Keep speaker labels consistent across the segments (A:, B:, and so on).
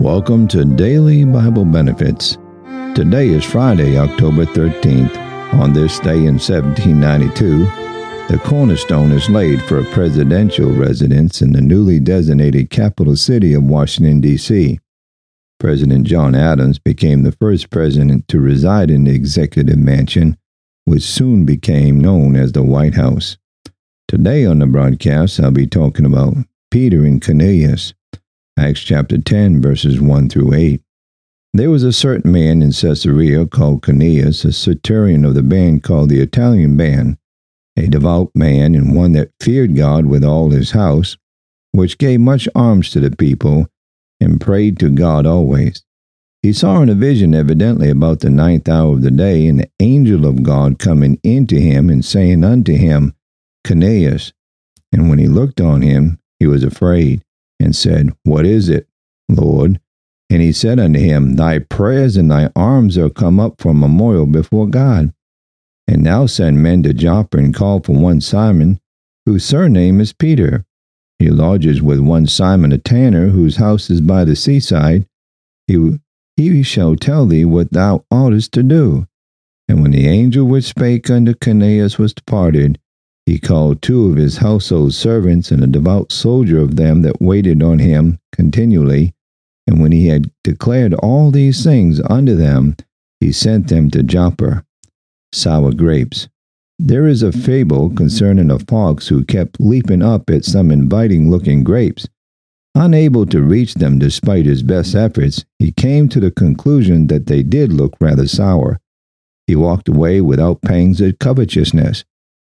A: Welcome to Daily Bible Benefits. Today is Friday, October 13th. On this day in 1792, the cornerstone is laid for a presidential residence in the newly designated capital city of Washington, D.C. President John Adams became the first president to reside in the executive mansion, which soon became known as the White House. Today on the broadcast, I'll be talking about Peter and Cornelius. Acts chapter 10, verses 1 through 8. There was a certain man in Caesarea called Cornelius, a centurion of the band called the Italian band, a devout man and one that feared God with all his house, which gave much alms to the people and prayed to God always. He saw in a vision, evidently about the ninth hour of the day, an angel of God coming into him and saying unto him, Cornelius. And when he looked on him, he was afraid and said, What is it, Lord? And he said unto him, Thy prayers and thy alms are come up for memorial before God. And now send men to Joppa and call for one Simon, whose surname is Peter. He lodges with one Simon a tanner, whose house is by the seaside. He, he shall tell thee what thou oughtest to do. And when the angel which spake unto Cornelius was departed, he called two of his household servants and a devout soldier of them that waited on him continually. And when he had declared all these things unto them, he sent them to Joppa. Sour grapes. There is a fable concerning a fox who kept leaping up at some inviting looking grapes. Unable to reach them despite his best efforts, he came to the conclusion that they did look rather sour. He walked away without pangs of covetousness.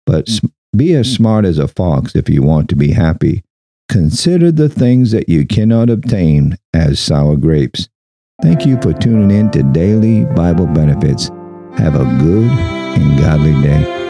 A: But be as hmm. smart as a fox if you want to be happy. Consider the things that you cannot obtain as sour grapes. Thank you for tuning in to Daily Bible Benefits. Have a good and godly day.